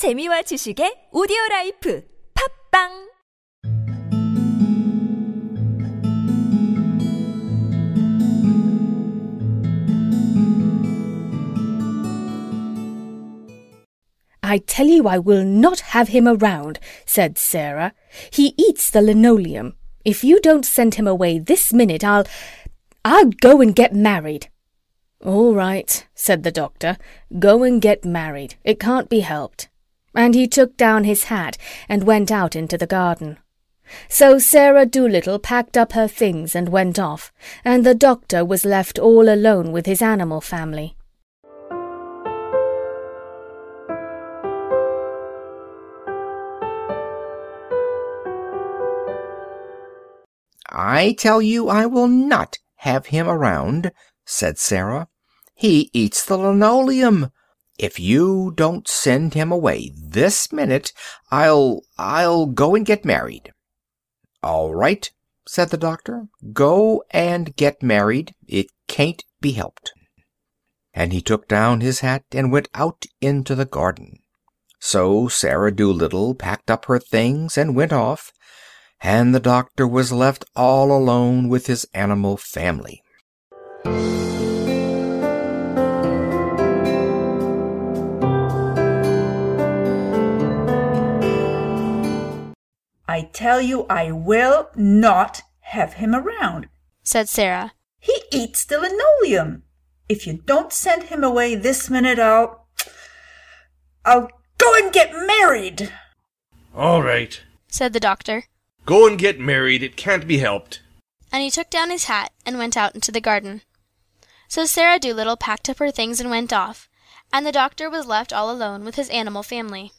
재미와 지식의 오디오 라이프 팟빵 I tell you I will not have him around, said Sarah. He eats the linoleum. If you don't send him away this minute, I'll. I'll go and get married. All right, said the doctor. Go and get married. It can't be helped. And he took down his hat and went out into the garden. So Sarah Dolittle packed up her things and went off, and the doctor was left all alone with his animal family. I tell you I will not have him around, said Sarah. He eats the linoleum. If you don't send him away this minute, I'll I'll go and get married. All right, said the doctor. Go and get married. It can't be helped. And he took down his hat and went out into the garden. So Sarah Dolittle packed up her things and went off, and the doctor was left all alone with his animal family. I tell you I will not have him around. said Sarah. He eats the linoleum. If you don't send him away this minute, I'll. I'll go and get married. All right. said the doctor. Go and get married. It can't be helped. And he took down his hat and went out into the garden. So Sarah Dolittle packed up her things and went off, and the doctor was left all alone with his animal family.